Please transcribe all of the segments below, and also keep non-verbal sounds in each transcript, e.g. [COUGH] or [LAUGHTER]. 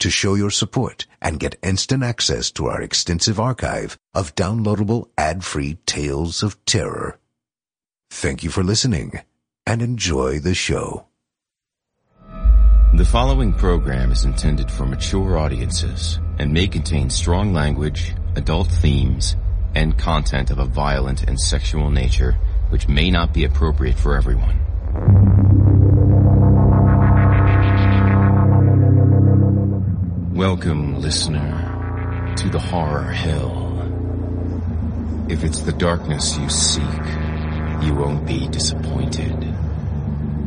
to show your support and get instant access to our extensive archive of downloadable ad-free tales of terror. Thank you for listening and enjoy the show. The following program is intended for mature audiences and may contain strong language, adult themes, and content of a violent and sexual nature which may not be appropriate for everyone. Welcome, listener, to the Horror Hill. If it's the darkness you seek, you won't be disappointed.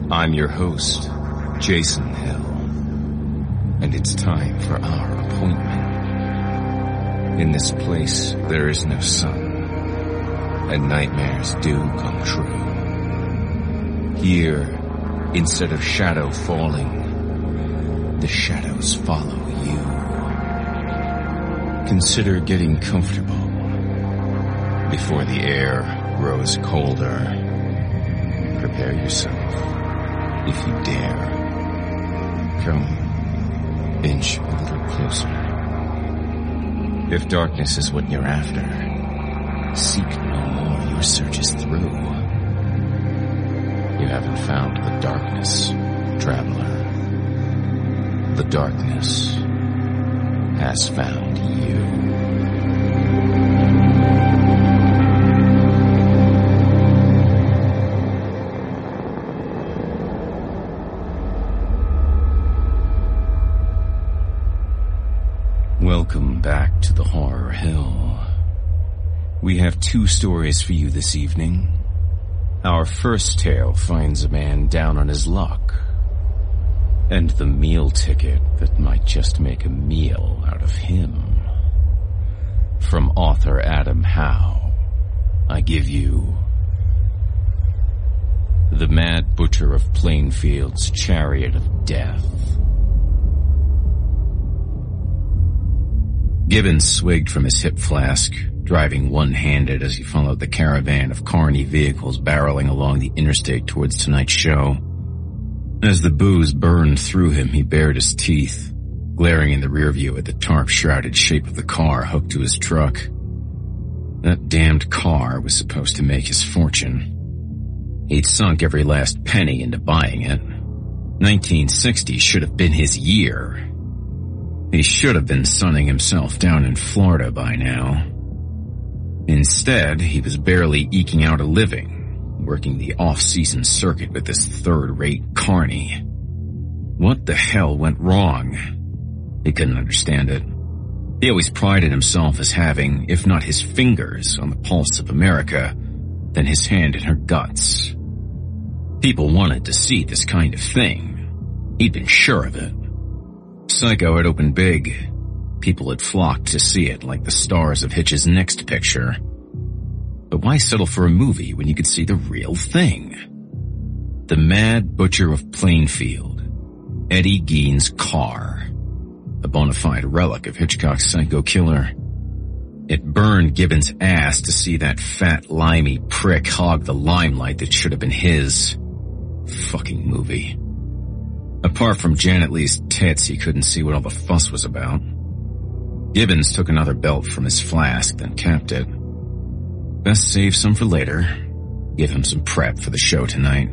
I'm your host, Jason Hill, and it's time for our appointment. In this place, there is no sun, and nightmares do come true. Here, instead of shadow falling, the shadows follow you. Consider getting comfortable before the air grows colder. Prepare yourself, if you dare. Come, inch a little closer. If darkness is what you're after, seek no more. Your search is through. You haven't found the darkness, traveler. The darkness has found you. Welcome back to the Horror Hill. We have two stories for you this evening. Our first tale finds a man down on his luck. And the meal ticket that might just make a meal out of him. From author Adam Howe, I give you The Mad Butcher of Plainfield's Chariot of Death. Gibbons swigged from his hip flask, driving one-handed as he followed the caravan of carny vehicles barreling along the interstate towards tonight's show. As the booze burned through him, he bared his teeth, glaring in the rear view at the tarp-shrouded shape of the car hooked to his truck. That damned car was supposed to make his fortune. He'd sunk every last penny into buying it. 1960 should have been his year. He should have been sunning himself down in Florida by now. Instead, he was barely eking out a living, working the off-season circuit with this third-rate carny. What the hell went wrong? He couldn't understand it. He always prided himself as having, if not his fingers on the pulse of America, then his hand in her guts. People wanted to see this kind of thing. He'd been sure of it. Psycho had opened big. People had flocked to see it like the stars of Hitch's next picture. But why settle for a movie when you could see the real thing? The Mad Butcher of Plainfield, Eddie Gein's car, a bona fide relic of Hitchcock's Psycho Killer. It burned Gibbons' ass to see that fat, limey prick hog the limelight that should have been his. Fucking movie. Apart from Janet Leigh's tits, he couldn't see what all the fuss was about. Gibbons took another belt from his flask, then capped it. Best save some for later. Give him some prep for the show tonight.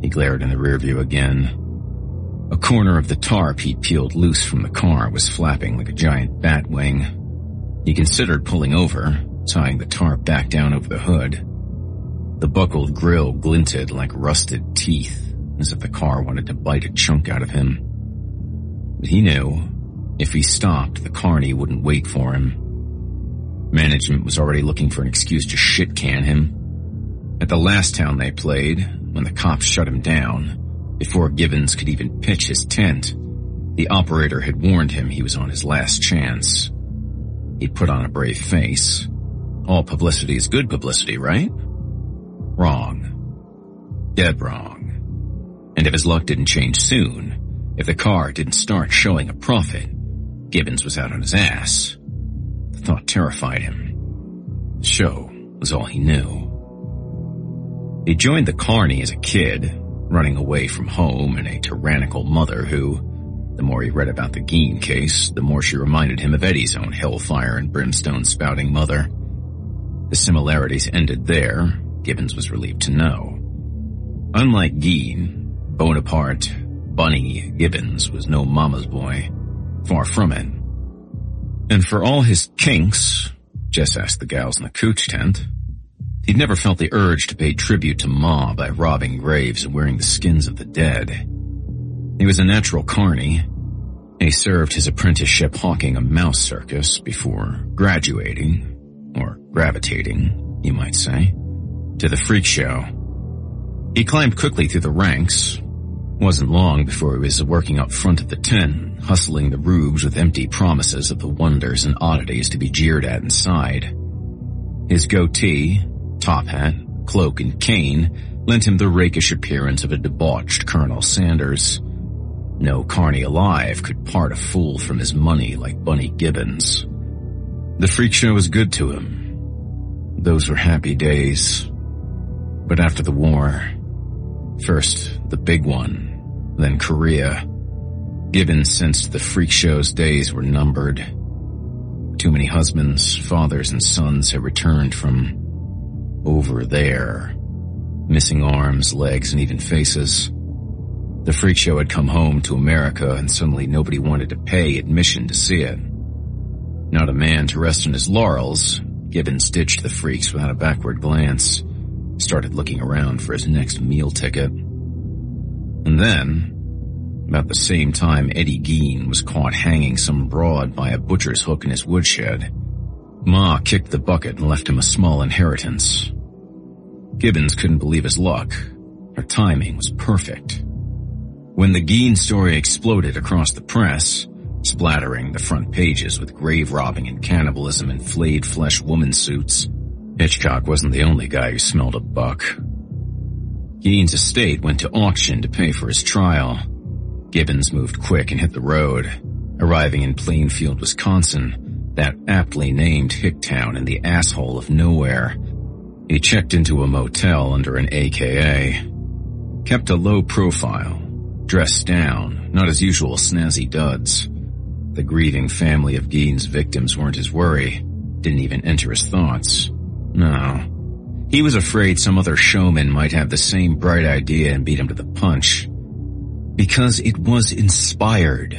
He glared in the rearview again. A corner of the tarp he'd peeled loose from the car was flapping like a giant bat wing. He considered pulling over, tying the tarp back down over the hood. The buckled grill glinted like rusted teeth, as if the car wanted to bite a chunk out of him. But he knew, if he stopped, the carney wouldn't wait for him. Management was already looking for an excuse to shit can him. At the last town they played, when the cops shut him down, before Gibbons could even pitch his tent, the operator had warned him he was on his last chance. He put on a brave face. All publicity is good publicity, right? Wrong. Dead wrong. And if his luck didn't change soon, if the car didn't start showing a profit, Gibbons was out on his ass. Thought terrified him. The show was all he knew. He joined the Carney as a kid, running away from home and a tyrannical mother who, the more he read about the Gein case, the more she reminded him of Eddie's own hellfire and brimstone spouting mother. The similarities ended there, Gibbons was relieved to know. Unlike Gein, Bonaparte, Bunny Gibbons was no mama's boy. Far from it. And for all his kinks, Jess asked the gals in the cooch tent, He'd never felt the urge to pay tribute to Ma by robbing graves and wearing the skins of the dead. He was a natural carny. He served his apprenticeship hawking a mouse circus before graduating, or gravitating, you might say, to the freak show. He climbed quickly through the ranks. Wasn't long before he was working up front of the tent, hustling the rubes with empty promises of the wonders and oddities to be jeered at inside. His goatee, top hat, cloak, and cane lent him the rakish appearance of a debauched Colonel Sanders. No carny alive could part a fool from his money like Bunny Gibbons. The freak show was good to him. Those were happy days. But after the war, first the big one, then Korea, Gibbons sensed the freak show's days were numbered. Too many husbands, fathers, and sons had returned from over there. Missing arms, legs, and even faces. The freak show had come home to America and suddenly nobody wanted to pay admission to see it. Not a man to rest on his laurels, Gibbons ditched the freaks without a backward glance, started looking around for his next meal ticket. And then, about the same time Eddie Gein was caught hanging some broad by a butcher's hook in his woodshed, Ma kicked the bucket and left him a small inheritance. Gibbons couldn't believe his luck. Her timing was perfect. When the Gein story exploded across the press, splattering the front pages with grave robbing and cannibalism and flayed flesh woman suits, Hitchcock wasn't the only guy who smelled a buck. Gein's estate went to auction to pay for his trial. Gibbons moved quick and hit the road, arriving in Plainfield, Wisconsin, that aptly named Hicktown in the asshole of nowhere, he checked into a motel under an AKA. Kept a low profile. Dressed down, not his usual snazzy duds. The grieving family of Gein's victims weren't his worry. Didn't even enter his thoughts. No. He was afraid some other showman might have the same bright idea and beat him to the punch. Because it was inspired.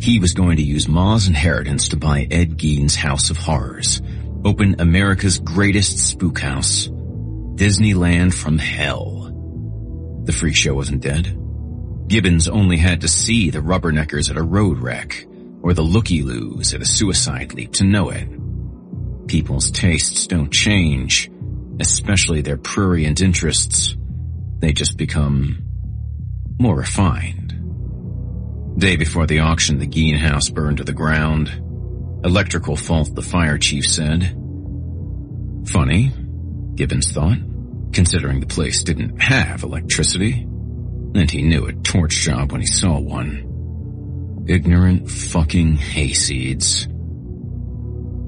He was going to use Ma's inheritance to buy Ed Gein's House of Horrors open America's greatest spook house, Disneyland from hell. The freak show wasn't dead. Gibbons only had to see the rubberneckers at a road wreck or the looky-loos at a suicide leap to know it. People's tastes don't change, especially their prurient interests. They just become more refined. Day before the auction, the Gein house burned to the ground. Electrical fault, the fire chief said. Funny, Gibbons thought, considering the place didn't have electricity. And he knew a torch job when he saw one. Ignorant fucking hayseeds.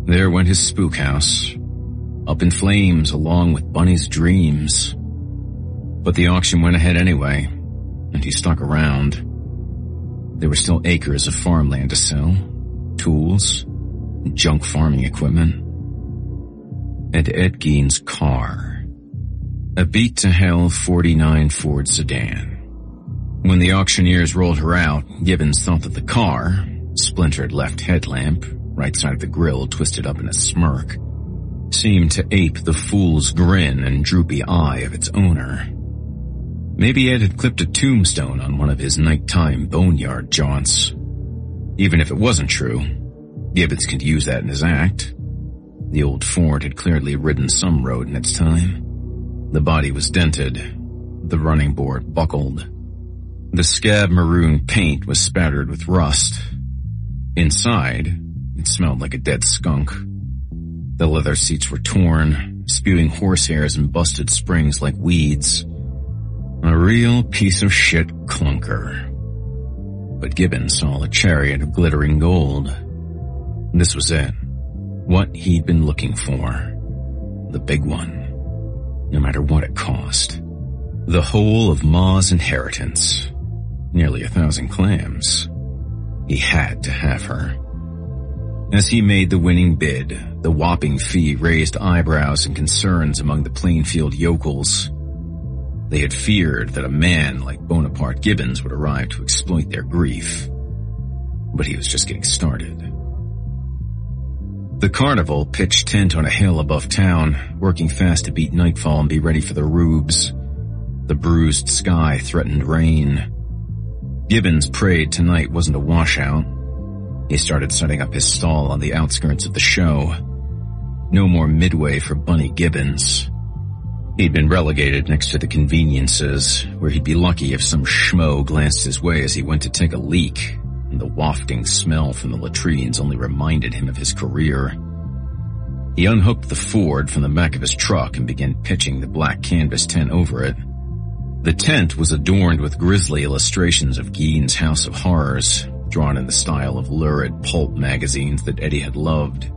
There went his spook house, up in flames along with Bunny's dreams. But the auction went ahead anyway, and he stuck around. There were still acres of farmland to sell, tools, junk farming equipment, and Ed Gein's car. A beat to hell 49 Ford sedan. When the auctioneers rolled her out, Gibbons thought that the car, splintered left headlamp, right side of the grill twisted up in a smirk, seemed to ape the fool's grin and droopy eye of its owner. Maybe Ed had clipped a tombstone on one of his nighttime boneyard jaunts. Even if it wasn't true, Gibbons could use that in his act. The old Ford had clearly ridden some road in its time. The body was dented. The running board buckled. The scab maroon paint was spattered with rust. Inside, it smelled like a dead skunk. The leather seats were torn, spewing horsehairs and busted springs like weeds. A real piece of shit clunker. But Gibbons saw a chariot of glittering gold. This was it. What he'd been looking for. The big one. No matter what it cost. The whole of Ma's inheritance nearly a thousand clams. He had to have her. As he made the winning bid, the whopping fee raised eyebrows and concerns among the Plainfield yokels. They had feared that a man like Bonaparte Gibbons would arrive to exploit their grief. But he was just getting started. The carnival pitched tent on a hill above town, working fast to beat nightfall and be ready for the rubes. The bruised sky threatened rain. Gibbons prayed tonight wasn't a washout. He started setting up his stall on the outskirts of the show. No more midway for Bunny Gibbons. He'd been relegated next to the conveniences, where he'd be lucky if some schmo glanced his way as he went to take a leak, and the wafting smell from the latrines only reminded him of his career. He unhooked the Ford from the back of his truck and began pitching the black canvas tent over it. The tent was adorned with grisly illustrations of Gein's House of Horrors, drawn in the style of lurid pulp magazines that Eddie had loved.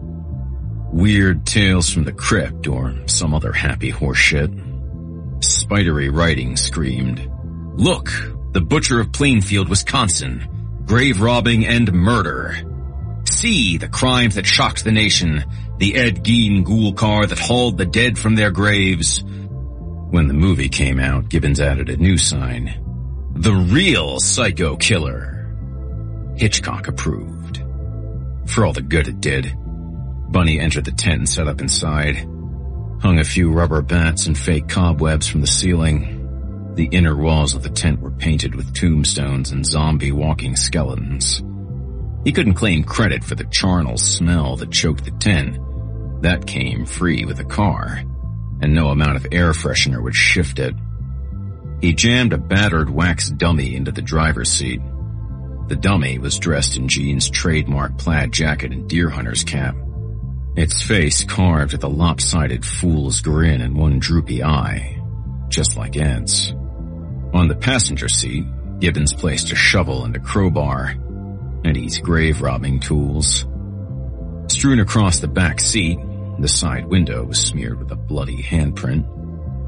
Weird Tales from the Crypt or some other happy horseshit. Spidery writing screamed, Look, the butcher of Plainfield, Wisconsin, grave robbing and murder. See the crimes that shocked the nation, the Ed Gein ghoul car that hauled the dead from their graves, when the movie came out, Gibbons added a new sign. The real psycho killer. Hitchcock approved. For all the good it did. Bunny entered the tent and set up inside. Hung a few rubber bats and fake cobwebs from the ceiling. The inner walls of the tent were painted with tombstones and zombie walking skeletons. He couldn't claim credit for the charnel smell that choked the tent. That came free with the car and no amount of air freshener would shift it. He jammed a battered wax dummy into the driver's seat. The dummy was dressed in Gein's trademark plaid jacket and deer hunter's cap. Its face carved with a lopsided fool's grin and one droopy eye, just like Ed's. On the passenger seat, Gibbons placed a shovel and a crowbar, Eddie's grave robbing tools. Strewn across the back seat, the side window was smeared with a bloody handprint,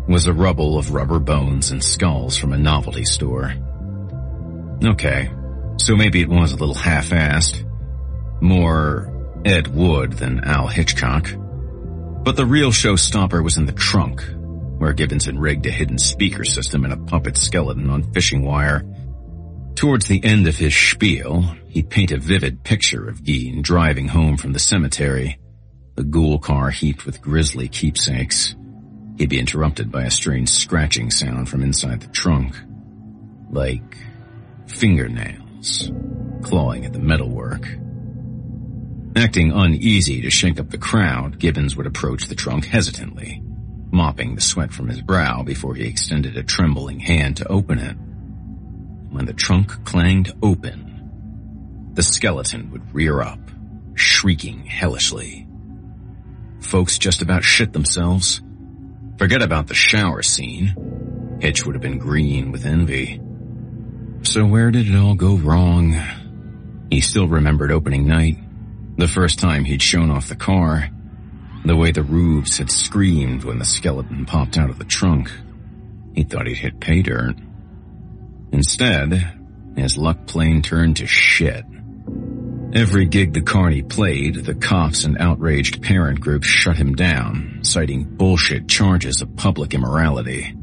was a rubble of rubber bones and skulls from a novelty store. Okay, so maybe it was a little half-assed. More Ed Wood than Al Hitchcock. But the real showstopper was in the trunk, where Gibbons had rigged a hidden speaker system and a puppet skeleton on fishing wire. Towards the end of his spiel, he'd paint a vivid picture of Gein driving home from the cemetery, the ghoul car heaped with grisly keepsakes. He'd be interrupted by a strange scratching sound from inside the trunk. Like fingernails clawing at the metalwork. Acting uneasy to shake up the crowd, Gibbons would approach the trunk hesitantly, mopping the sweat from his brow before he extended a trembling hand to open it. When the trunk clanged open, the skeleton would rear up, shrieking hellishly folks just about shit themselves. Forget about the shower scene. Hitch would have been green with envy. So where did it all go wrong? He still remembered opening night. The first time he'd shown off the car, the way the roofs had screamed when the skeleton popped out of the trunk, he thought he'd hit pay dirt. Instead, his luck plane turned to shit. Every gig the carny played, the cops and outraged parent groups shut him down, citing bullshit charges of public immorality.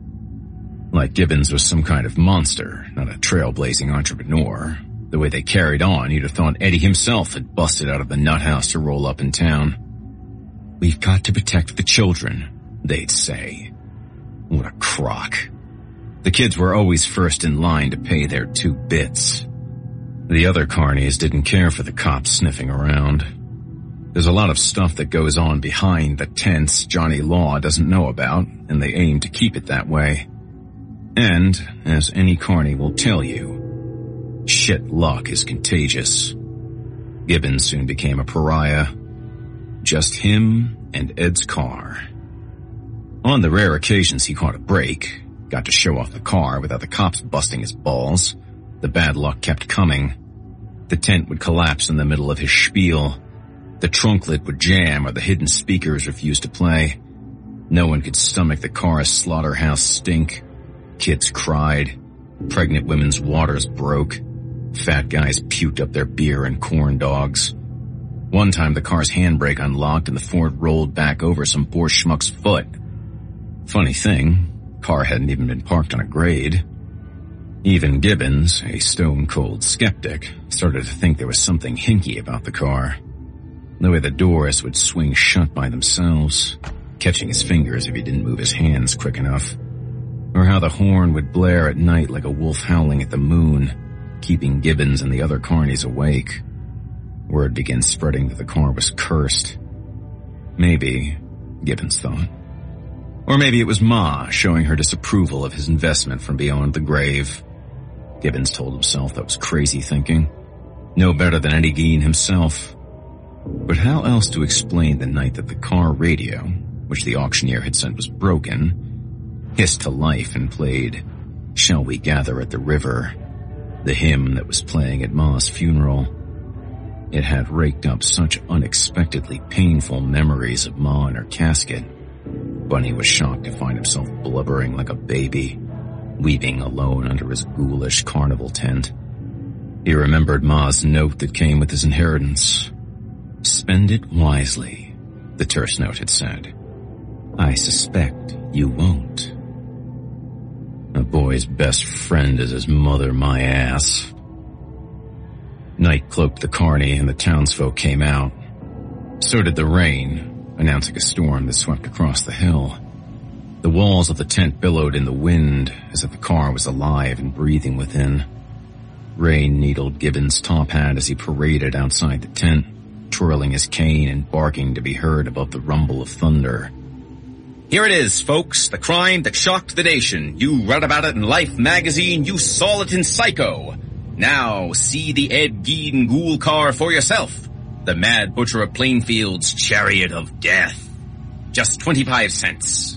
Like Gibbons was some kind of monster, not a trailblazing entrepreneur. The way they carried on, you'd have thought Eddie himself had busted out of the nut house to roll up in town. We've got to protect the children, they'd say. What a crock. The kids were always first in line to pay their two bits. The other carnies didn't care for the cops sniffing around. There's a lot of stuff that goes on behind the tents Johnny Law doesn't know about, and they aim to keep it that way. And, as any carny will tell you, shit luck is contagious. Gibbons soon became a pariah. Just him and Ed's car. On the rare occasions he caught a break, got to show off the car without the cops busting his balls, the bad luck kept coming. The tent would collapse in the middle of his spiel. The trunk lid would jam or the hidden speakers refused to play. No one could stomach the car's slaughterhouse stink. Kids cried. Pregnant women's waters broke. Fat guys puked up their beer and corn dogs. One time the car's handbrake unlocked and the Ford rolled back over some poor schmuck's foot. Funny thing, car hadn't even been parked on a grade. Even Gibbons, a stone-cold skeptic, started to think there was something hinky about the car. The way the doors would swing shut by themselves, catching his fingers if he didn't move his hands quick enough. Or how the horn would blare at night like a wolf howling at the moon, keeping Gibbons and the other carnies awake. Word began spreading that the car was cursed. Maybe, Gibbons thought. Or maybe it was Ma showing her disapproval of his investment from beyond the grave. Gibbons told himself that was crazy thinking. No better than Eddie Gein himself. But how else to explain the night that the car radio, which the auctioneer had sent was broken, hissed to life and played Shall We Gather at the River, the hymn that was playing at Ma's funeral. It had raked up such unexpectedly painful memories of Ma in her casket. Bunny was shocked to find himself blubbering like a baby weeping alone under his ghoulish carnival tent. He remembered Ma's note that came with his inheritance. Spend it wisely, the terse note had said. I suspect you won't. A boy's best friend is his mother, my ass. Night cloaked the carney and the townsfolk came out. So did the rain, announcing a storm that swept across the hill. The walls of the tent billowed in the wind as if the car was alive and breathing within. Rain needled Gibbons' top hat as he paraded outside the tent, twirling his cane and barking to be heard above the rumble of thunder. Here it is, folks, the crime that shocked the nation. You read about it in Life magazine, you saw it in Psycho. Now see the Ed Gein ghoul car for yourself. The Mad Butcher of Plainfield's Chariot of Death. Just 25 cents.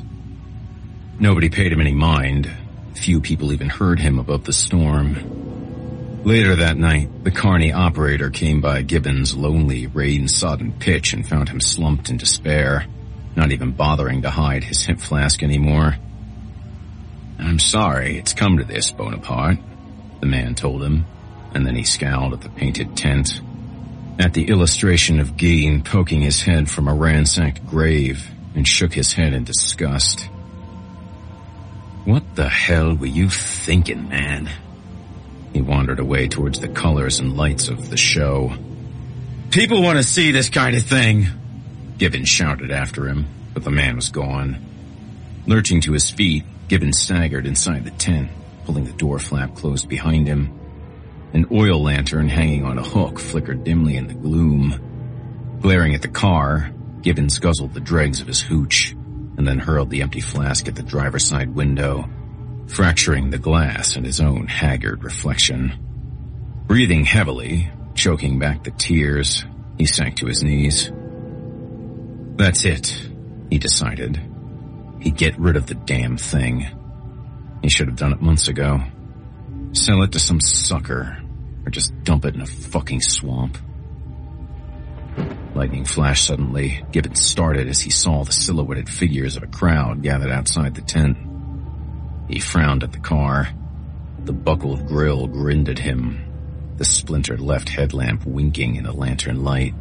Nobody paid him any mind. Few people even heard him above the storm. Later that night, the carny operator came by Gibbons' lonely, rain-sodden pitch and found him slumped in despair, not even bothering to hide his hip flask anymore. I'm sorry it's come to this, Bonaparte, the man told him, and then he scowled at the painted tent, at the illustration of Gein poking his head from a ransacked grave, and shook his head in disgust. What the hell were you thinking, man? He wandered away towards the colors and lights of the show. People want to see this kind of thing, Gibbons shouted after him, but the man was gone. Lurching to his feet, Gibbons staggered inside the tent, pulling the door flap closed behind him. An oil lantern hanging on a hook flickered dimly in the gloom. Glaring at the car, Gibbons guzzled the dregs of his hooch and then hurled the empty flask at the driver's side window, fracturing the glass and his own haggard reflection. Breathing heavily, choking back the tears, he sank to his knees. That's it, he decided. He'd get rid of the damn thing. He should have done it months ago. Sell it to some sucker, or just dump it in a fucking swamp. Lightning flashed suddenly. Gibbons started as he saw the silhouetted figures of a crowd gathered outside the tent. He frowned at the car. The buckled grill grinned at him, the splintered left headlamp winking in the lantern light.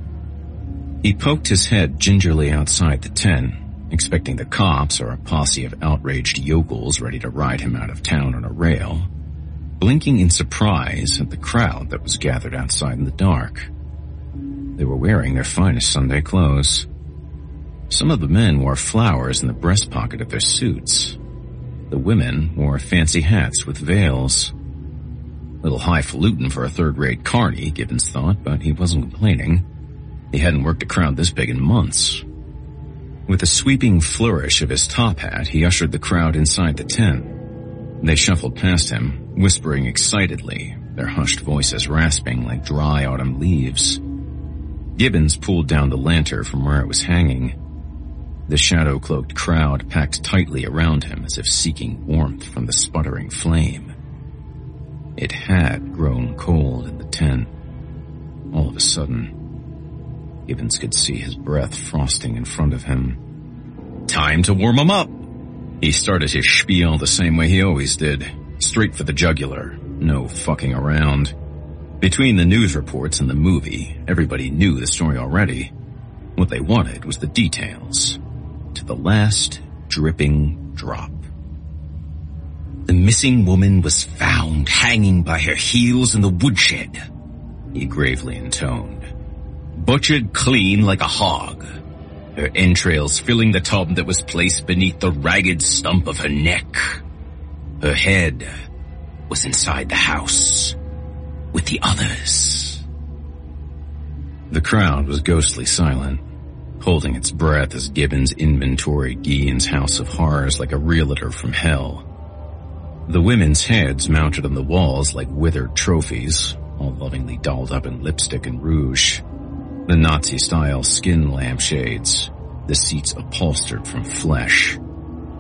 He poked his head gingerly outside the tent, expecting the cops or a posse of outraged yokels ready to ride him out of town on a rail, blinking in surprise at the crowd that was gathered outside in the dark. They were wearing their finest Sunday clothes. Some of the men wore flowers in the breast pocket of their suits. The women wore fancy hats with veils. A Little highfalutin for a third-rate carny, Gibbons thought, but he wasn't complaining. He hadn't worked a crowd this big in months. With a sweeping flourish of his top hat, he ushered the crowd inside the tent. They shuffled past him, whispering excitedly, their hushed voices rasping like dry autumn leaves. Gibbons pulled down the lantern from where it was hanging. The shadow-cloaked crowd packed tightly around him as if seeking warmth from the sputtering flame. It had grown cold in the tent. All of a sudden, Gibbons could see his breath frosting in front of him. Time to warm him up. He started his spiel the same way he always did. Straight for the jugular. No fucking around. Between the news reports and the movie, everybody knew the story already. What they wanted was the details. To the last dripping drop. The missing woman was found hanging by her heels in the woodshed, he gravely intoned. Butchered clean like a hog. Her entrails filling the tub that was placed beneath the ragged stump of her neck. Her head was inside the house with the others. The crowd was ghostly silent, holding its breath as Gibbons inventoried Gein's house of horrors like a realtor from hell. The women's heads mounted on the walls like withered trophies, all lovingly dolled up in lipstick and rouge. The Nazi-style skin lampshades, the seats upholstered from flesh,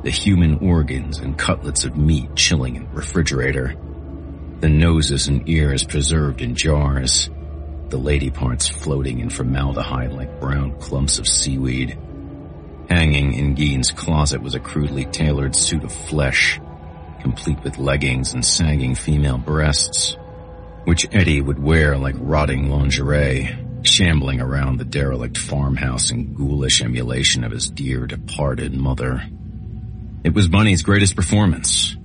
the human organs and cutlets of meat chilling in the refrigerator, the noses and ears preserved in jars, the lady parts floating in formaldehyde like brown clumps of seaweed. Hanging in Gein's closet was a crudely tailored suit of flesh, complete with leggings and sagging female breasts, which Eddie would wear like rotting lingerie, shambling around the derelict farmhouse in ghoulish emulation of his dear departed mother. It was Bunny's greatest performance.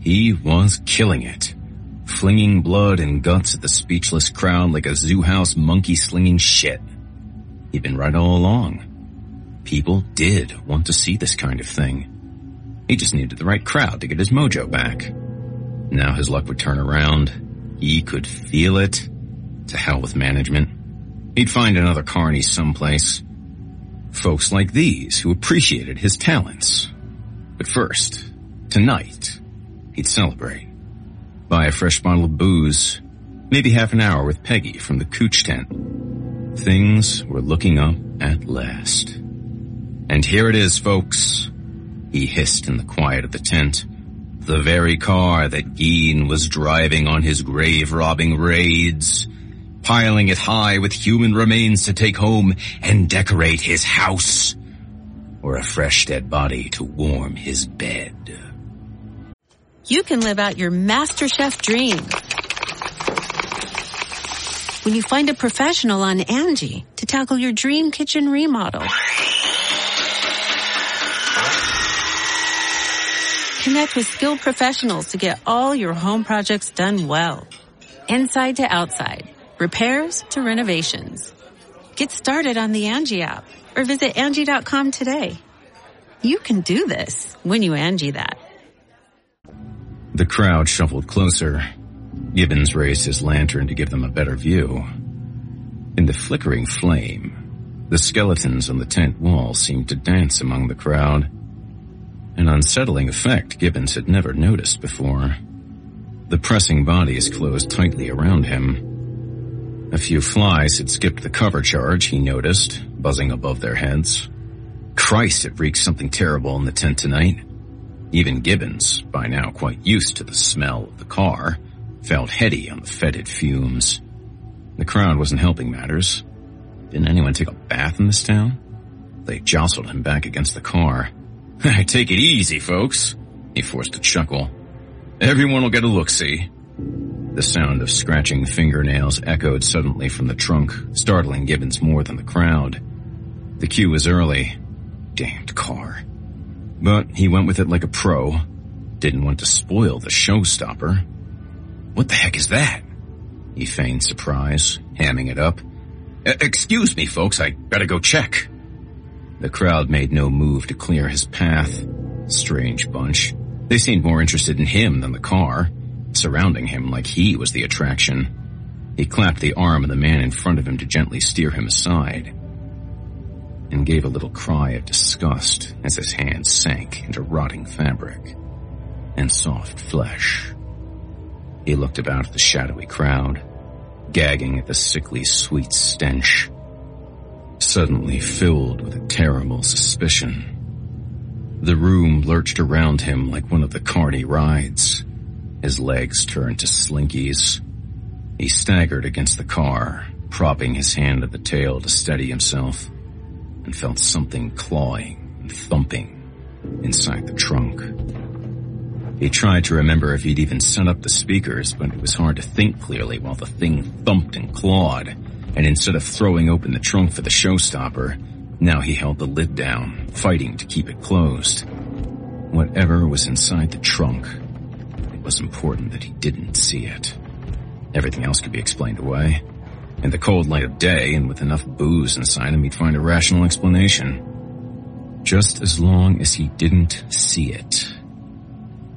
He was killing it flinging blood and guts at the speechless crowd like a zoo house monkey slinging shit. He'd been right all along. People did want to see this kind of thing. He just needed the right crowd to get his mojo back. Now his luck would turn around. He could feel it. To hell with management. He'd find another carny someplace. Folks like these who appreciated his talents. But first, tonight, he'd celebrate buy a fresh bottle of booze, maybe half an hour with Peggy from the Cooch tent. Things were looking up at last. And here it is, folks, he hissed in the quiet of the tent. The very car that Gein was driving on his grave-robbing raids, piling it high with human remains to take home and decorate his house, or a fresh dead body to warm his bed you can live out your MasterChef dream. When you find a professional on Angie to tackle your dream kitchen remodel. Connect with skilled professionals to get all your home projects done well. Inside to outside, repairs to renovations. Get started on the Angie app or visit Angie.com today. You can do this when you Angie that. The crowd shuffled closer. Gibbons raised his lantern to give them a better view. In the flickering flame, the skeletons on the tent wall seemed to dance among the crowd. An unsettling effect Gibbons had never noticed before. The pressing bodies closed tightly around him. A few flies had skipped the cover charge, he noticed, buzzing above their heads. Christ, it reeks something terrible in the tent tonight. Even Gibbons, by now quite used to the smell of the car, felt heady on the fetid fumes. The crowd wasn't helping matters. Didn't anyone take a bath in this town? They jostled him back against the car. [LAUGHS] take it easy, folks. He forced a chuckle. Everyone will get a look-see. The sound of scratching fingernails echoed suddenly from the trunk, startling Gibbons more than the crowd. The cue was early. Damned car. But he went with it like a pro. Didn't want to spoil the showstopper. What the heck is that? He feigned surprise, hamming it up. Excuse me, folks, I gotta go check. The crowd made no move to clear his path. Strange bunch. They seemed more interested in him than the car, surrounding him like he was the attraction. He clapped the arm of the man in front of him to gently steer him aside, and gave a little cry of disgust as his hand sank into rotting fabric and soft flesh. He looked about at the shadowy crowd, gagging at the sickly sweet stench, suddenly filled with a terrible suspicion. The room lurched around him like one of the carny rides. His legs turned to slinkies. He staggered against the car, propping his hand at the tail to steady himself, and felt something clawing and thumping inside the trunk. He tried to remember if he'd even set up the speakers, but it was hard to think clearly while the thing thumped and clawed, and instead of throwing open the trunk for the showstopper, now he held the lid down, fighting to keep it closed. Whatever was inside the trunk, was important that he didn't see it. Everything else could be explained away. In the cold light of day and with enough booze inside him, he'd find a rational explanation. Just as long as he didn't see it.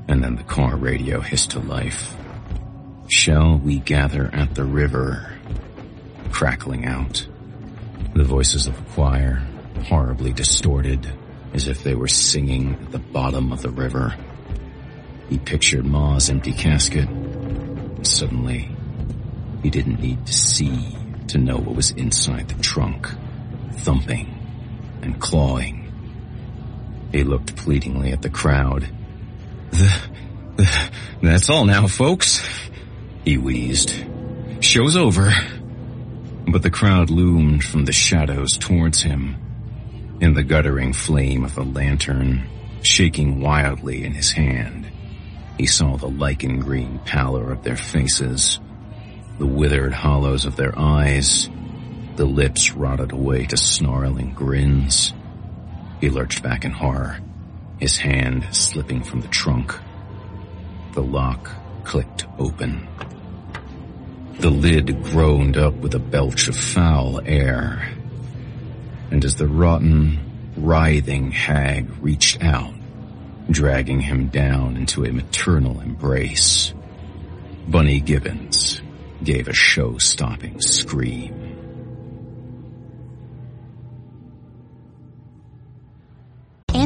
And then the car radio hissed to life. Shall we gather at the river? Crackling out. The voices of the choir, horribly distorted, as if they were singing at the bottom of the river. He pictured Ma's empty casket, and suddenly, he didn't need to see to know what was inside the trunk, thumping and clawing. He looked pleadingly at the crowd. The, the, that's all now, folks, he wheezed. Show's over. But the crowd loomed from the shadows towards him. In the guttering flame of the lantern, shaking wildly in his hand, he saw the lichen green pallor of their faces, the withered hollows of their eyes, the lips rotted away to snarling grins. He lurched back in horror, his hand slipping from the trunk. The lock clicked open. The lid groaned up with a belch of foul air. And as the rotten, writhing hag reached out, dragging him down into a maternal embrace, Bunny Gibbons gave a show-stopping scream.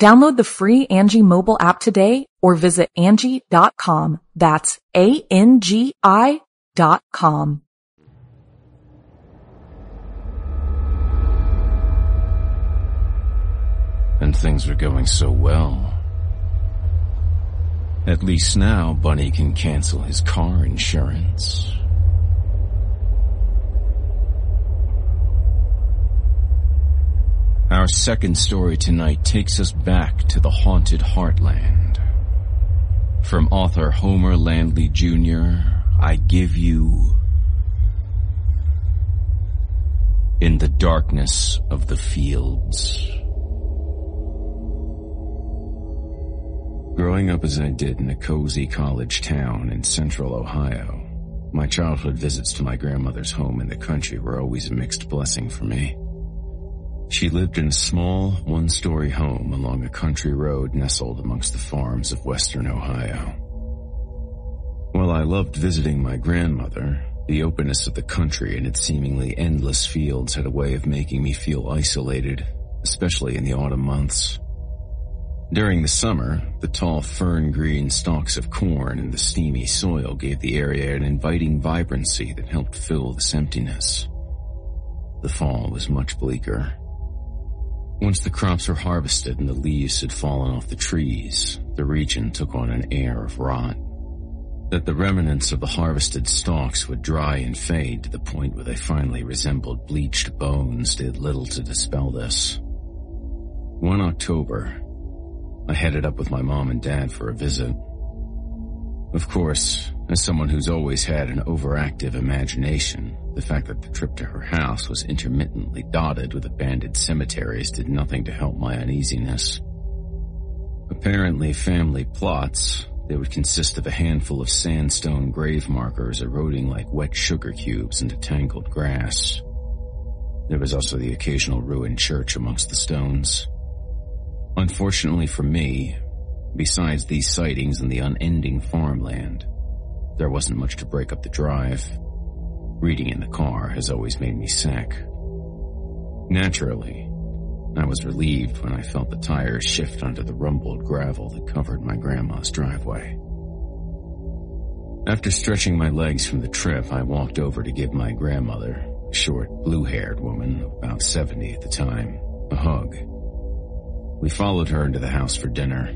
Download the free Angie mobile app today or visit Angie.com. That's A-N-G-I dot com. And things are going so well. At least now Bunny can cancel his car insurance. Our second story tonight takes us back to the haunted heartland. From author Homer Landley Jr., I give you In the Darkness of the Fields. Growing up as I did in a cozy college town in central Ohio, my childhood visits to my grandmother's home in the country were always a mixed blessing for me. She lived in a small, one-story home along a country road nestled amongst the farms of western Ohio. While I loved visiting my grandmother, the openness of the country and its seemingly endless fields had a way of making me feel isolated, especially in the autumn months. During the summer, the tall fern-green stalks of corn and the steamy soil gave the area an inviting vibrancy that helped fill this emptiness. The fall was much bleaker. Once the crops were harvested and the leaves had fallen off the trees, the region took on an air of rot. That the remnants of the harvested stalks would dry and fade to the point where they finally resembled bleached bones did little to dispel this. One October, I headed up with my mom and dad for a visit. Of course, as someone who's always had an overactive imagination, the fact that the trip to her house was intermittently dotted with abandoned cemeteries did nothing to help my uneasiness. Apparently family plots, they would consist of a handful of sandstone grave markers eroding like wet sugar cubes into tangled grass. There was also the occasional ruined church amongst the stones. Unfortunately for me, besides these sightings and the unending farmland, there wasn't much to break up the drive. Reading in the car has always made me sick. Naturally, I was relieved when I felt the tires shift onto the rumbled gravel that covered my grandma's driveway. After stretching my legs from the trip, I walked over to give my grandmother, a short, blue-haired woman, about 70 at the time, a hug. We followed her into the house for dinner.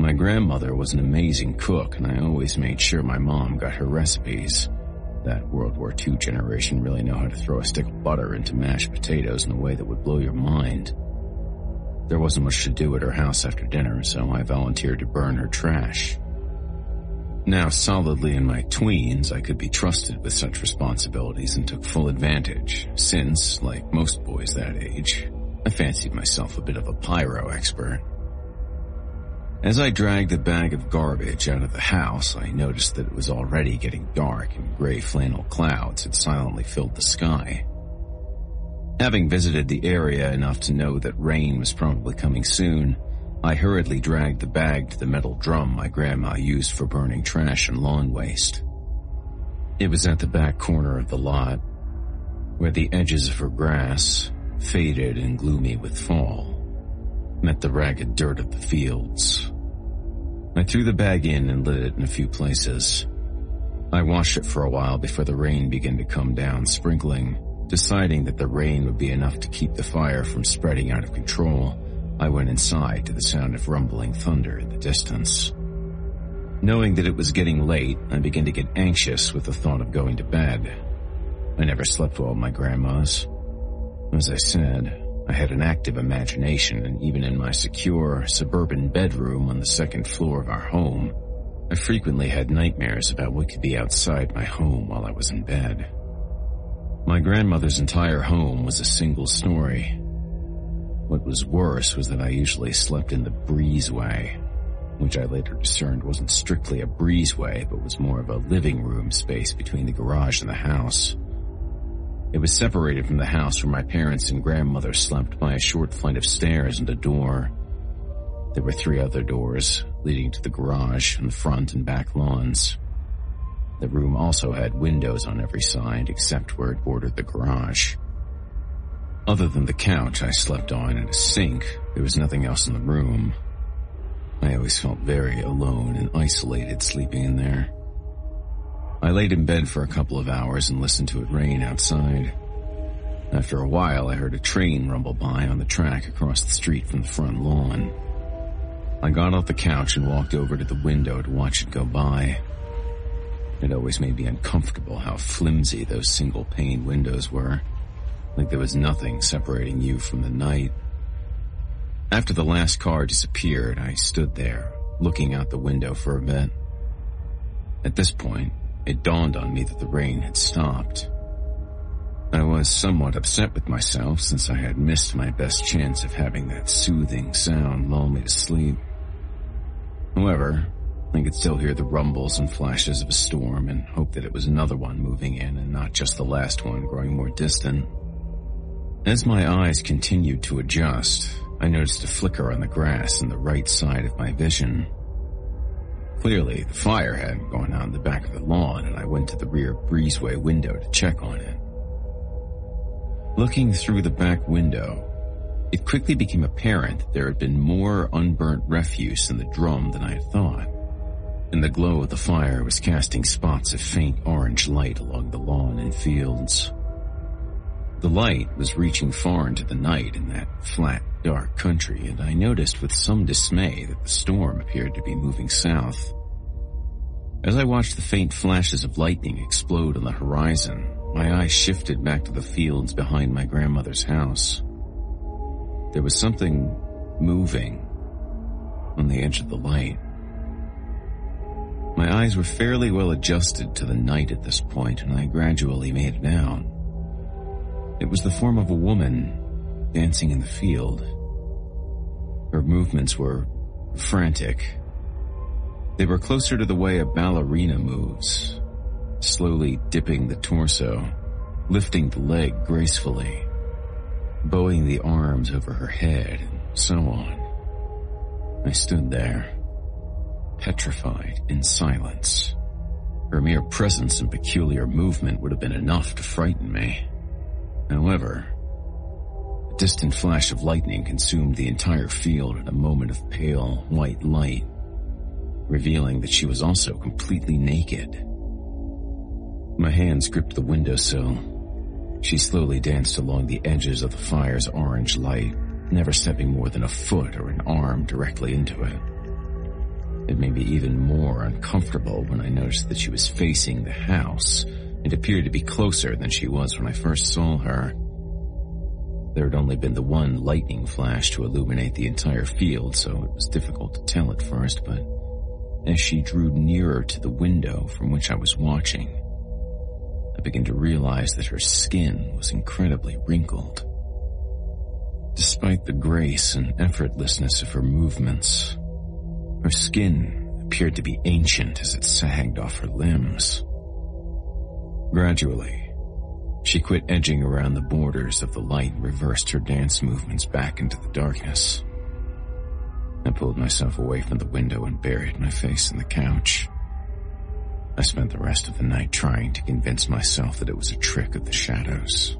My grandmother was an amazing cook, and I always made sure my mom got her recipes. That World War II generation really know how to throw a stick of butter into mashed potatoes in a way that would blow your mind. There wasn't much to do at her house after dinner, so I volunteered to burn her trash. Now solidly in my tweens, I could be trusted with such responsibilities and took full advantage, since, like most boys that age, I fancied myself a bit of a pyro expert. As I dragged the bag of garbage out of the house, I noticed that it was already getting dark and gray flannel clouds had silently filled the sky. Having visited the area enough to know that rain was probably coming soon, I hurriedly dragged the bag to the metal drum my grandma used for burning trash and lawn waste. It was at the back corner of the lot, where the edges of her grass, faded and gloomy with fall, met the ragged dirt of the fields. I threw the bag in and lit it in a few places. I washed it for a while before the rain began to come down, sprinkling. Deciding that the rain would be enough to keep the fire from spreading out of control, I went inside to the sound of rumbling thunder in the distance. Knowing that it was getting late, I began to get anxious with the thought of going to bed. I never slept well at my grandma's. As I said, I had an active imagination and even in my secure suburban bedroom on the second floor of our home, I frequently had nightmares about what could be outside my home while I was in bed. My grandmother's entire home was a single story. What was worse was that I usually slept in the breezeway, which I later discerned wasn't strictly a breezeway but was more of a living room space between the garage and the house. It was separated from the house where my parents and grandmother slept by a short flight of stairs and a door. There were three other doors leading to the garage and the front and back lawns. The room also had windows on every side except where it bordered the garage. Other than the couch I slept on and a sink, there was nothing else in the room. I always felt very alone and isolated sleeping in there. I laid in bed for a couple of hours and listened to it rain outside. After a while, I heard a train rumble by on the track across the street from the front lawn. I got off the couch and walked over to the window to watch it go by. It always made me uncomfortable how flimsy those single pane windows were, like there was nothing separating you from the night. After the last car disappeared, I stood there, looking out the window for a bit. At this point, it dawned on me that the rain had stopped. I was somewhat upset with myself since I had missed my best chance of having that soothing sound lull me to sleep. However, I could still hear the rumbles and flashes of a storm and hope that it was another one moving in and not just the last one growing more distant. As my eyes continued to adjust, I noticed a flicker on the grass in the right side of my vision. Clearly, the fire had gone out in the back of the lawn and I went to the rear breezeway window to check on it. Looking through the back window, it quickly became apparent that there had been more unburnt refuse in the drum than I had thought, and the glow of the fire was casting spots of faint orange light along the lawn and fields. The light was reaching far into the night in that flat, dark country, and I noticed with some dismay that the storm appeared to be moving south. As I watched the faint flashes of lightning explode on the horizon, my eyes shifted back to the fields behind my grandmother's house. There was something moving on the edge of the light. My eyes were fairly well adjusted to the night at this point, and I gradually made it out. It was the form of a woman dancing in the field. Her movements were frantic. They were closer to the way a ballerina moves, slowly dipping the torso, lifting the leg gracefully, bowing the arms over her head, and so on. I stood there, petrified in silence. Her mere presence and peculiar movement would have been enough to frighten me. However, a distant flash of lightning consumed the entire field in a moment of pale white light, revealing that she was also completely naked. My hands gripped the windowsill. She slowly danced along the edges of the fire's orange light, never stepping more than a foot or an arm directly into it. It made me even more uncomfortable when I noticed that she was facing the house and appeared to be closer than she was when I first saw her. There had only been the one lightning flash to illuminate the entire field, so it was difficult to tell at first, but as she drew nearer to the window from which I was watching, I began to realize that her skin was incredibly wrinkled. Despite the grace and effortlessness of her movements, her skin appeared to be ancient as it sagged off her limbs. Gradually, she quit edging around the borders of the light and reversed her dance movements back into the darkness. I pulled myself away from the window and buried my face in the couch. I spent the rest of the night trying to convince myself that it was a trick of the shadows.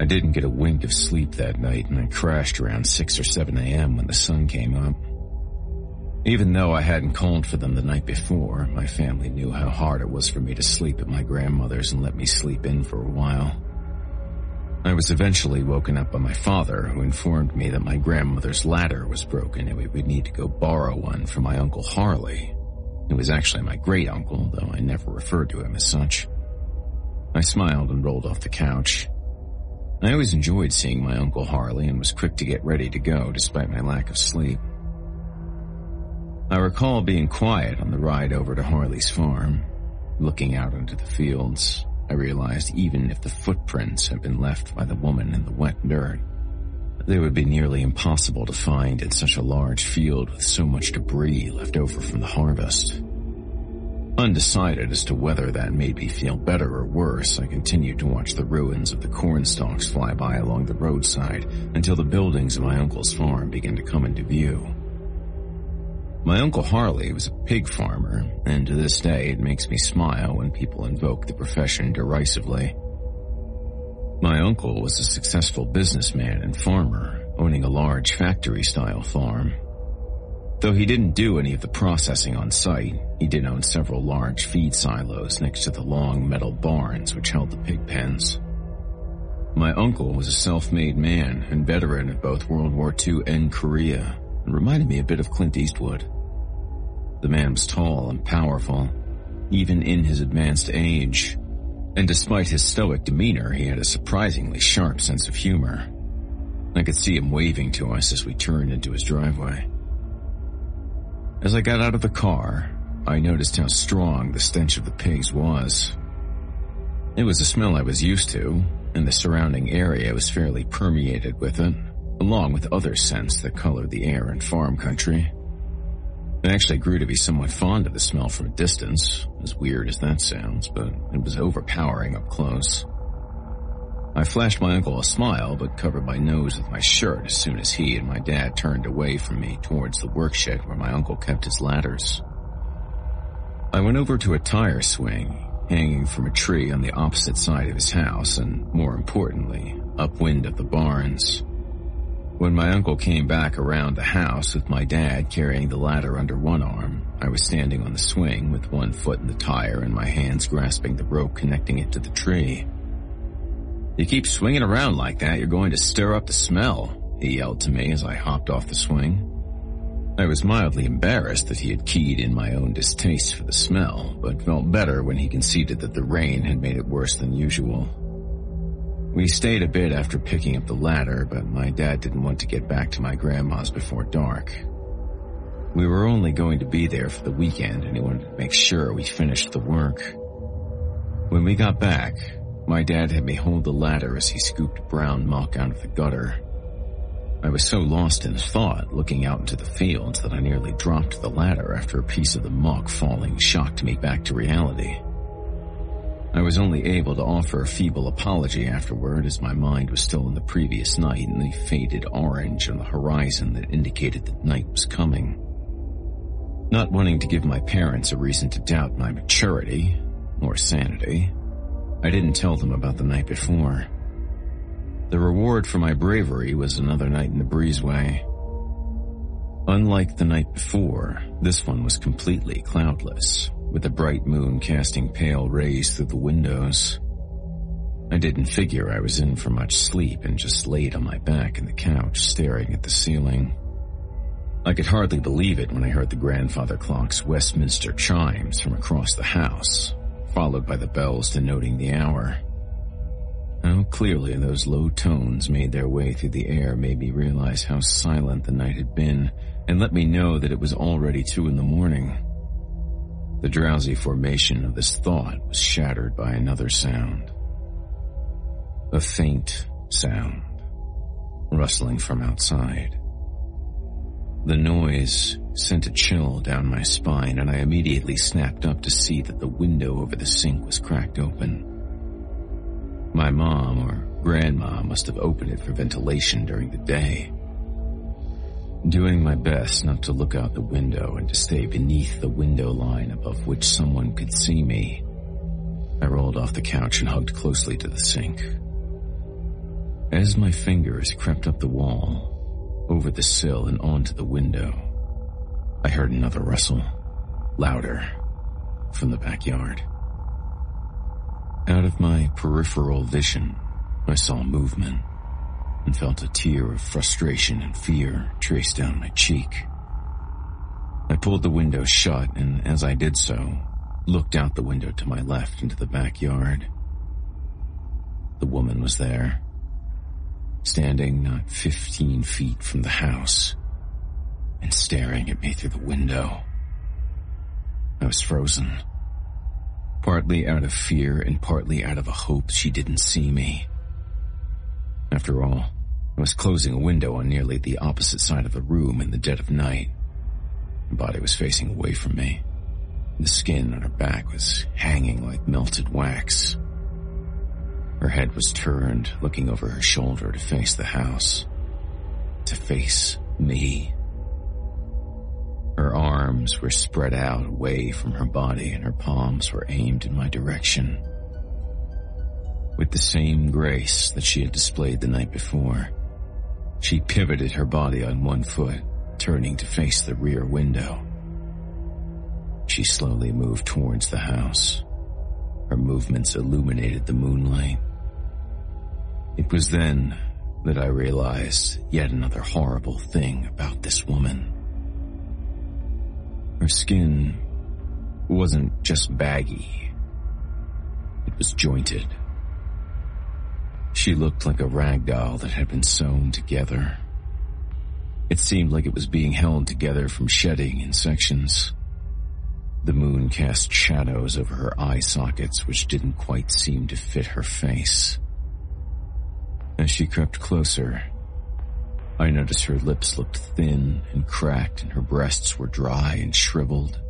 I didn't get a wink of sleep that night and I crashed around 6 or 7 a.m. when the sun came up. Even though I hadn't called for them the night before, my family knew how hard it was for me to sleep at my grandmother's and let me sleep in for a while. I was eventually woken up by my father, who informed me that my grandmother's ladder was broken and we would need to go borrow one from my uncle Harley, he was actually my great uncle, though I never referred to him as such. I smiled and rolled off the couch. I always enjoyed seeing my Uncle Harley and was quick to get ready to go despite my lack of sleep. I recall being quiet on the ride over to Harley's farm. Looking out into the fields, I realized even if the footprints had been left by the woman in the wet dirt, they would be nearly impossible to find in such a large field with so much debris left over from the harvest. Undecided as to whether that made me feel better or worse, I continued to watch the ruins of the corn stalks fly by along the roadside until the buildings of my uncle's farm began to come into view. My uncle Harley was a pig farmer, and to this day it makes me smile when people invoke the profession derisively. My uncle was a successful businessman and farmer, owning a large factory-style farm. Though he didn't do any of the processing on site, he did own several large feed silos next to the long metal barns which held the pig pens. My uncle was a self-made man and veteran of both World War II and Korea, and reminded me a bit of Clint Eastwood. The man was tall and powerful, even in his advanced age, and despite his stoic demeanor, he had a surprisingly sharp sense of humor. I could see him waving to us as we turned into his driveway. As I got out of the car, I noticed how strong the stench of the pigs was. It was a smell I was used to, and the surrounding area was fairly permeated with it, along with other scents that colored the air in farm country. I actually grew to be somewhat fond of the smell from a distance, as weird as that sounds, but it was overpowering up close. I flashed my uncle a smile, but covered my nose with my shirt as soon as he and my dad turned away from me towards the work shed where my uncle kept his ladders. I went over to a tire swing, hanging from a tree on the opposite side of his house, and more importantly, upwind of the barns. When my uncle came back around the house with my dad carrying the ladder under one arm, I was standing on the swing with one foot in the tire and my hands grasping the rope connecting it to the tree. You keep swinging around like that, you're going to stir up the smell, he yelled to me as I hopped off the swing. I was mildly embarrassed that he had keyed in my own distaste for the smell, but felt better when he conceded that the rain had made it worse than usual. We stayed a bit after picking up the ladder, but my dad didn't want to get back to my grandma's before dark. We were only going to be there for the weekend and he wanted to make sure we finished the work. When we got back, my dad had me hold the ladder as he scooped brown muck out of the gutter. I was so lost in thought looking out into the fields that I nearly dropped the ladder after a piece of the muck falling shocked me back to reality. I was only able to offer a feeble apology afterward as my mind was still in the previous night and the faded orange on the horizon that indicated that night was coming. Not wanting to give my parents a reason to doubt my maturity or sanity, I didn't tell them about the night before. The reward for my bravery was another night in the breezeway. Unlike the night before, this one was completely cloudless, with a bright moon casting pale rays through the windows. I didn't figure I was in for much sleep and just laid on my back in the couch staring at the ceiling. I could hardly believe it when I heard the grandfather clock's Westminster chimes from across the house, followed by the bells denoting the hour. How clearly those low tones made their way through the air made me realize how silent the night had been and let me know that it was already two in the morning. The drowsy formation of this thought was shattered by another sound. A faint sound, rustling from outside. The noise sent a chill down my spine and I immediately snapped up to see that the window over the sink was cracked open. My mom or grandma must have opened it for ventilation during the day. Doing my best not to look out the window and to stay beneath the window line above which someone could see me, I rolled off the couch and hugged closely to the sink. As my fingers crept up the wall, over the sill and onto the window, I heard another rustle, louder, from the backyard. Out of my peripheral vision, I saw movement and felt a tear of frustration and fear trace down my cheek. I pulled the window shut and as I did so, looked out the window to my left into the backyard. The woman was there, standing not 15 feet from the house and staring at me through the window. I was frozen, partly out of fear and partly out of a hope she didn't see me. After all, I was closing a window on nearly the opposite side of the room in the dead of night. Her body was facing away from me. The skin on her back was hanging like melted wax. Her head was turned, looking over her shoulder to face the house. To face me. Her arms were spread out away from her body and her palms were aimed in my direction. With the same grace that she had displayed the night before, she pivoted her body on one foot, turning to face the rear window. She slowly moved towards the house. Her movements illuminated the moonlight. It was then that I realized yet another horrible thing about this woman. Her skin wasn't just baggy, it was jointed. She looked like a rag doll that had been sewn together. It seemed like it was being held together from shedding in sections. The moon cast shadows over her eye sockets which didn't quite seem to fit her face. As she crept closer, I noticed her lips looked thin and cracked and her breasts were dry and shriveled.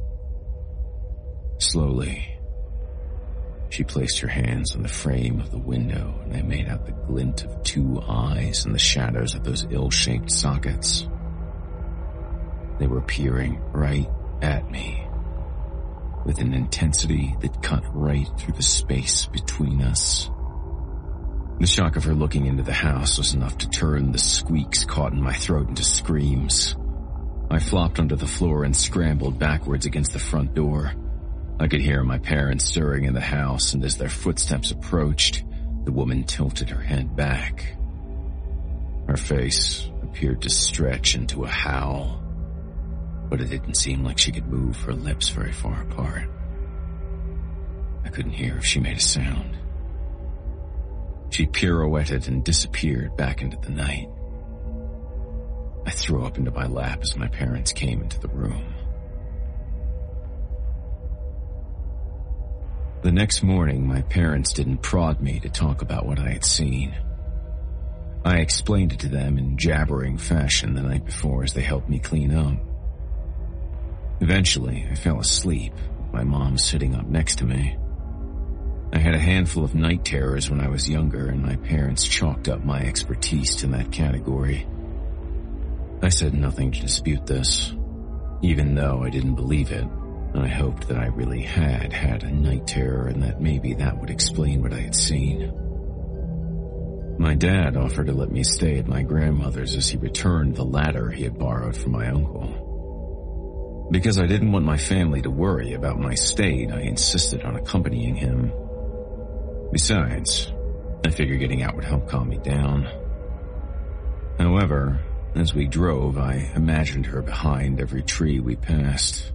Slowly, she placed her hands on the frame of the window and I made out the glint of two eyes in the shadows of those ill-shaped sockets. They were peering right at me with an intensity that cut right through the space between us. The shock of her looking into the house was enough to turn the squeaks caught in my throat into screams. I flopped onto the floor and scrambled backwards against the front door. I could hear my parents stirring in the house, and as their footsteps approached, the woman tilted her head back. Her face appeared to stretch into a howl, but it didn't seem like she could move her lips very far apart. I couldn't hear if she made a sound. She pirouetted and disappeared back into the night. I threw up into my lap as my parents came into the room. The next morning, my parents didn't prod me to talk about what I had seen. I explained it to them in jabbering fashion the night before as they helped me clean up. Eventually, I fell asleep, my mom sitting up next to me. I had a handful of night terrors when I was younger, and my parents chalked up my expertise to that category. I said nothing to dispute this, even though I didn't believe it. I hoped that I really had had a night terror and that maybe that would explain what I had seen. My dad offered to let me stay at my grandmother's as he returned the ladder he had borrowed from my uncle. Because I didn't want my family to worry about my state, I insisted on accompanying him. Besides, I figured getting out would help calm me down. However, as we drove, I imagined her behind every tree we passed,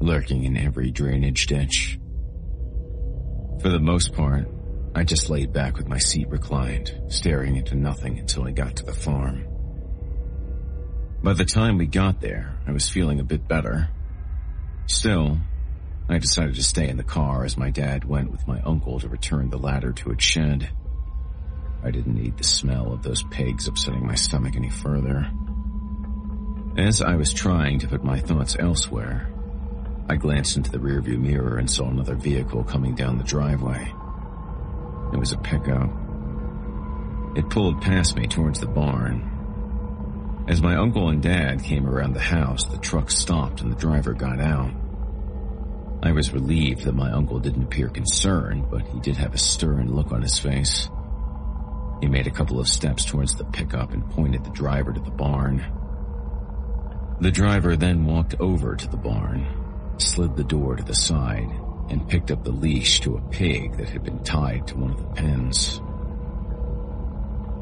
lurking in every drainage ditch. For the most part, I just laid back with my seat reclined, staring into nothing until I got to the farm. By the time we got there, I was feeling a bit better. Still, I decided to stay in the car as my dad went with my uncle to return the ladder to its shed. I didn't need the smell of those pigs upsetting my stomach any further. As I was trying to put my thoughts elsewhere, I glanced into the rearview mirror and saw another vehicle coming down the driveway. It was a pickup. It pulled past me towards the barn. As my uncle and dad came around the house, the truck stopped and the driver got out. I was relieved that my uncle didn't appear concerned, but he did have a stern look on his face. He made a couple of steps towards the pickup and pointed the driver to the barn. The driver then walked over to the barn, slid the door to the side, and picked up the leash to a pig that had been tied to one of the pens.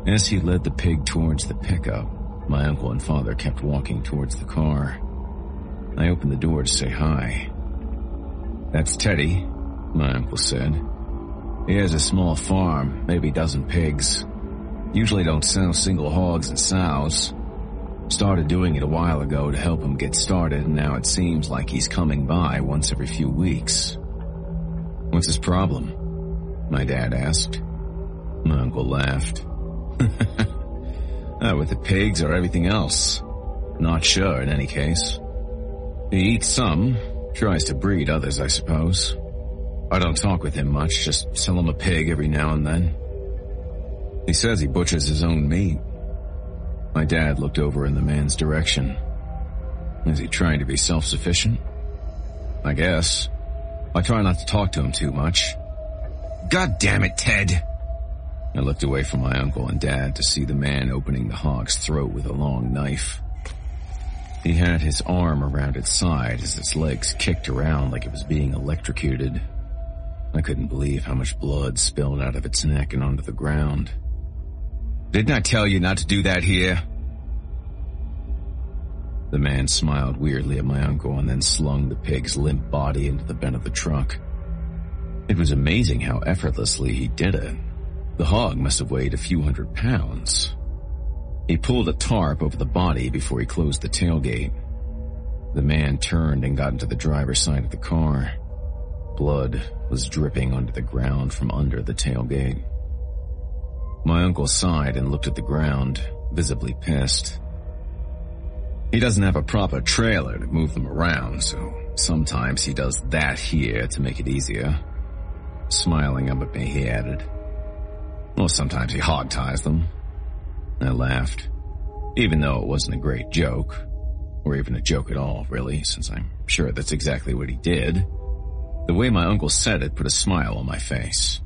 As he led the pig towards the pickup, my uncle and father kept walking towards the car. I opened the door to say hi. That's Teddy, my uncle said. He has a small farm, maybe a dozen pigs. Usually don't sell single hogs and sows. Started doing it a while ago to help him get started, and now it seems like he's coming by once every few weeks. What's his problem? My dad asked. My uncle laughed. uh, [LAUGHS] with the pigs or everything else? Not sure in any case. He eats some, Tries to breed others, I suppose. I don't talk with him much, just sell him a pig every now and then. He says he butchers his own meat. My dad looked over in the man's direction. Is he trying to be self-sufficient? I guess. I try not to talk to him too much. God damn it, Ted! I looked away from my uncle and dad to see the man opening the hog's throat with a long knife. He had his arm around its side as its legs kicked around like it was being electrocuted. I couldn't believe how much blood spilled out of its neck and onto the ground. Didn't I tell you not to do that here? The man smiled weirdly at my uncle and then slung the pig's limp body into the bed of the truck. It was amazing how effortlessly he did it. The hog must have weighed a few hundred pounds. He pulled a tarp over the body before he closed the tailgate. The man turned and got into the driver's side of the car. Blood was dripping onto the ground from under the tailgate. My uncle sighed and looked at the ground, visibly pissed. He doesn't have a proper trailer to move them around, so sometimes he does that here to make it easier. Smiling up at me, he added. Well, sometimes he hog ties them. I laughed, even though it wasn't a great joke, or even a joke at all, really, since I'm sure that's exactly what he did. The way my uncle said it put a smile on my face.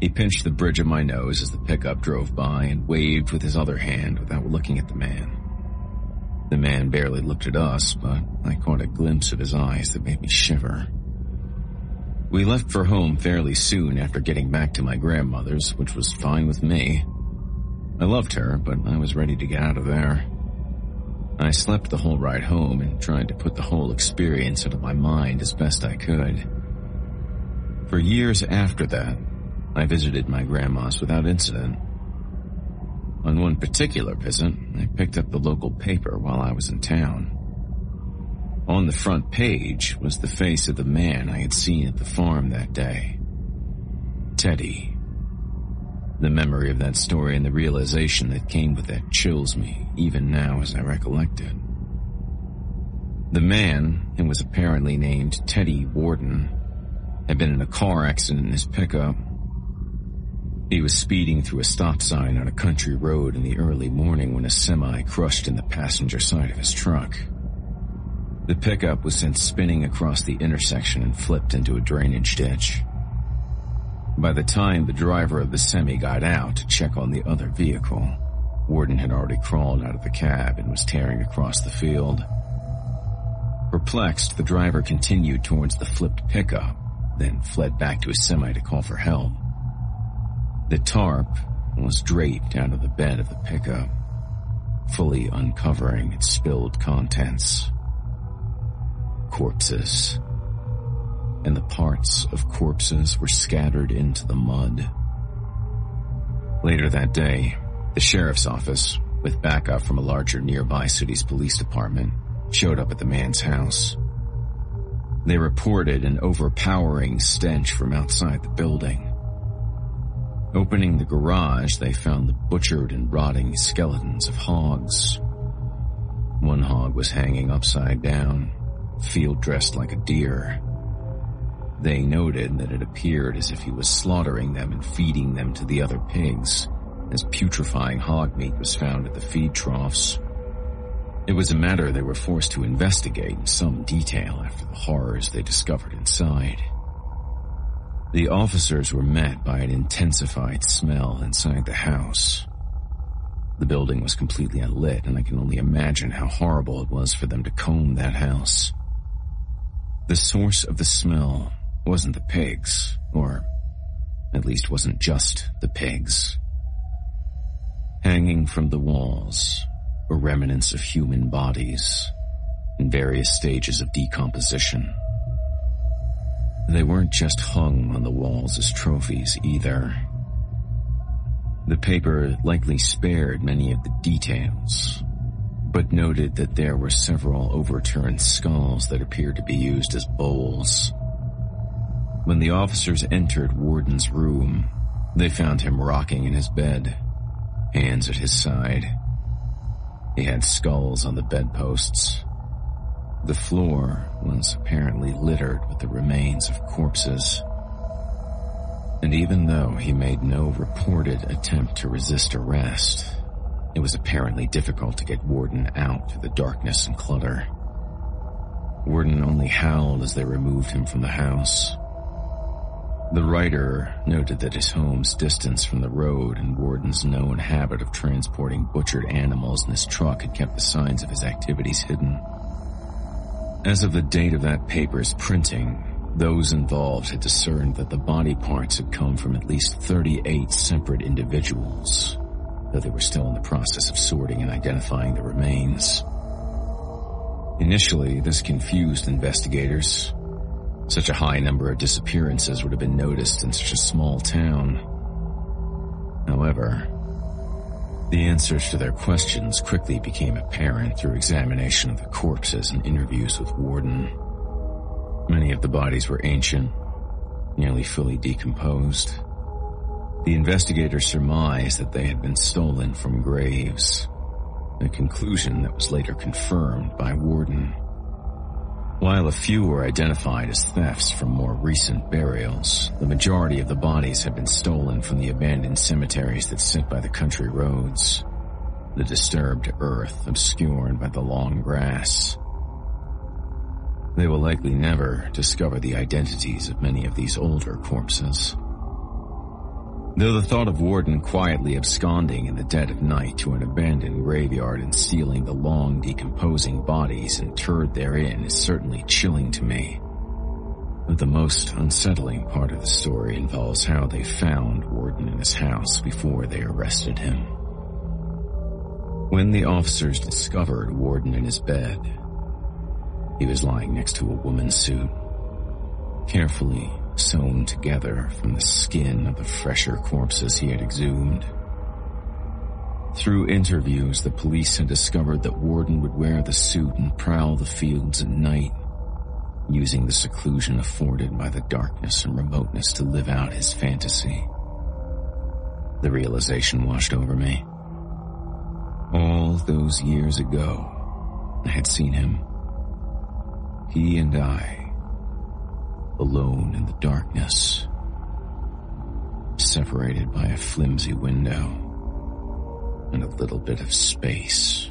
He pinched the bridge of my nose as the pickup drove by and waved with his other hand without looking at the man. The man barely looked at us, but I caught a glimpse of his eyes that made me shiver. We left for home fairly soon after getting back to my grandmother's, which was fine with me. I loved her, but I was ready to get out of there. I slept the whole ride home and tried to put the whole experience out of my mind as best I could. For years after that, I visited my grandma's without incident. On one particular visit, I picked up the local paper while I was in town. On the front page was the face of the man I had seen at the farm that day. Teddy. The memory of that story and the realization that came with it chills me, even now as I recollect it. The man, who was apparently named Teddy Warden, had been in a car accident in his pickup he was speeding through a stop sign on a country road in the early morning when a semi crushed in the passenger side of his truck. The pickup was sent spinning across the intersection and flipped into a drainage ditch. By the time the driver of the semi got out to check on the other vehicle, Warden had already crawled out of the cab and was tearing across the field. Perplexed, the driver continued towards the flipped pickup, then fled back to his semi to call for help. The tarp was draped out of the bed of the pickup, fully uncovering its spilled contents. Corpses. And the parts of corpses were scattered into the mud. Later that day, the sheriff's office, with backup from a larger nearby city's police department, showed up at the man's house. They reported an overpowering stench from outside the building. Opening the garage, they found the butchered and rotting skeletons of hogs. One hog was hanging upside down, field dressed like a deer. They noted that it appeared as if he was slaughtering them and feeding them to the other pigs, as putrefying hog meat was found at the feed troughs. It was a matter they were forced to investigate in some detail after the horrors they discovered inside. The officers were met by an intensified smell inside the house. The building was completely unlit, and I can only imagine how horrible it was for them to comb that house. The source of the smell wasn't the pigs, or at least wasn't just the pigs. Hanging from the walls were remnants of human bodies in various stages of decomposition. They weren't just hung on the walls as trophies either. The paper likely spared many of the details, but noted that there were several overturned skulls that appeared to be used as bowls. When the officers entered Warden's room, they found him rocking in his bed, hands at his side. He had skulls on the bedposts, the floor was apparently littered with the remains of corpses. And even though he made no reported attempt to resist arrest, it was apparently difficult to get Warden out through the darkness and clutter. Warden only howled as they removed him from the house. The writer noted that his home's distance from the road and Warden's known habit of transporting butchered animals in his truck had kept the signs of his activities hidden. As of the date of that paper's printing, those involved had discerned that the body parts had come from at least 38 separate individuals, though they were still in the process of sorting and identifying the remains. Initially, this confused investigators. Such a high number of disappearances would have been noticed in such a small town. However, the answers to their questions quickly became apparent through examination of the corpses and interviews with Warden. Many of the bodies were ancient, nearly fully decomposed. The investigators surmised that they had been stolen from graves, a conclusion that was later confirmed by Warden. While a few were identified as thefts from more recent burials, the majority of the bodies had been stolen from the abandoned cemeteries that sit by the country roads, the disturbed earth obscured by the long grass. They will likely never discover the identities of many of these older corpses. Though the thought of Warden quietly absconding in the dead of night to an abandoned graveyard and stealing the long decomposing bodies interred therein is certainly chilling to me. But the most unsettling part of the story involves how they found Warden in his house before they arrested him. When the officers discovered Warden in his bed, he was lying next to a woman's suit, carefully sewn together from the skin of the fresher corpses he had exhumed. Through interviews, the police had discovered that Warden would wear the suit and prowl the fields at night, using the seclusion afforded by the darkness and remoteness to live out his fantasy. The realization washed over me. All those years ago, I had seen him. He and I alone in the darkness, separated by a flimsy window and a little bit of space.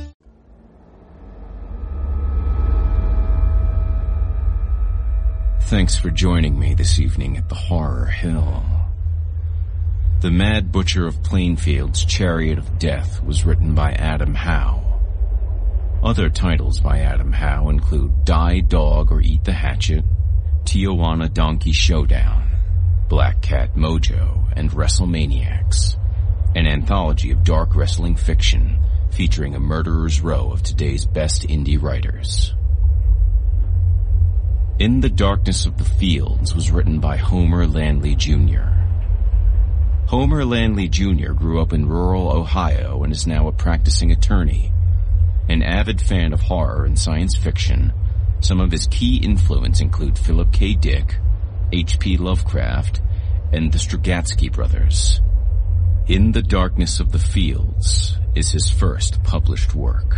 Thanks for joining me this evening at the Horror Hill. The Mad Butcher of Plainfield's Chariot of Death was written by Adam Howe. Other titles by Adam Howe include Die Dog or Eat the Hatchet, Tijuana Donkey Showdown, Black Cat Mojo, and WrestleManiacs, an anthology of dark wrestling fiction featuring a murderer's row of today's best indie writers. In the Darkness of the Fields was written by Homer Landley Jr. Homer Landley Jr. grew up in rural Ohio and is now a practicing attorney. An avid fan of horror and science fiction, some of his key influence include Philip K. Dick, H.P. Lovecraft, and the Strugatsky brothers. In the Darkness of the Fields is his first published work.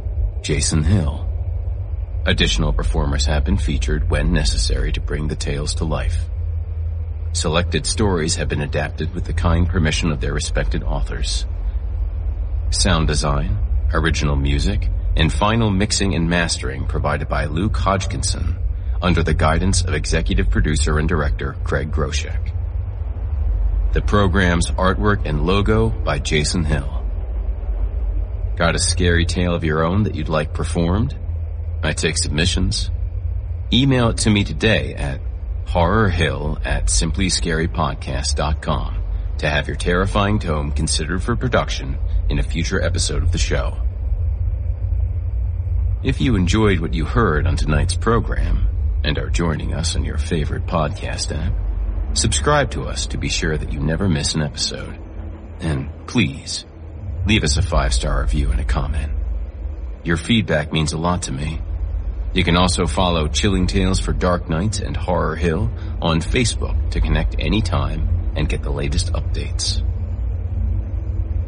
Jason Hill. Additional performers have been featured when necessary to bring the tales to life. Selected stories have been adapted with the kind permission of their respected authors. Sound design, original music, and final mixing and mastering provided by Luke Hodgkinson under the guidance of executive producer and director Craig Groshek. The program's artwork and logo by Jason Hill. Got a scary tale of your own that you'd like performed? I take submissions. Email it to me today at horrorhill at simplyscarypodcast.com to have your terrifying tome considered for production in a future episode of the show. If you enjoyed what you heard on tonight's program and are joining us on your favorite podcast app, subscribe to us to be sure that you never miss an episode. And please, leave us a five-star review and a comment. Your feedback means a lot to me. You can also follow Chilling Tales for Dark Nights and Horror Hill on Facebook to connect anytime and get the latest updates.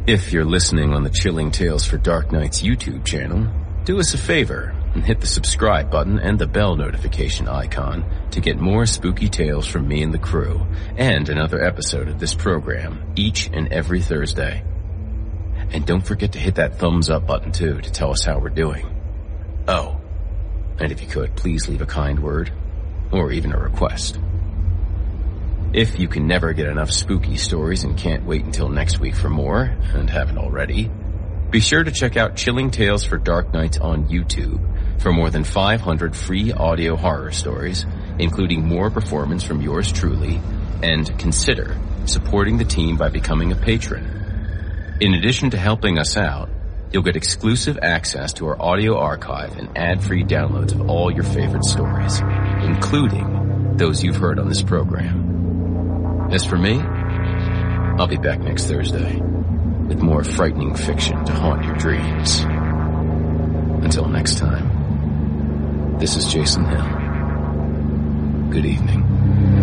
If you're listening on the Chilling Tales for Dark Nights YouTube channel, do us a favor and hit the subscribe button and the bell notification icon to get more spooky tales from me and the crew and another episode of this program each and every Thursday. And don't forget to hit that thumbs up button too to tell us how we're doing. Oh, and if you could, please leave a kind word or even a request. If you can never get enough spooky stories and can't wait until next week for more, and haven't already, be sure to check out Chilling Tales for Dark Nights on YouTube for more than 500 free audio horror stories, including more performance from yours truly, and consider supporting the team by becoming a patron. In addition to helping us out, you'll get exclusive access to our audio archive and ad-free downloads of all your favorite stories, including those you've heard on this program. As for me, I'll be back next Thursday with more frightening fiction to haunt your dreams. Until next time, this is Jason Hill. Good evening.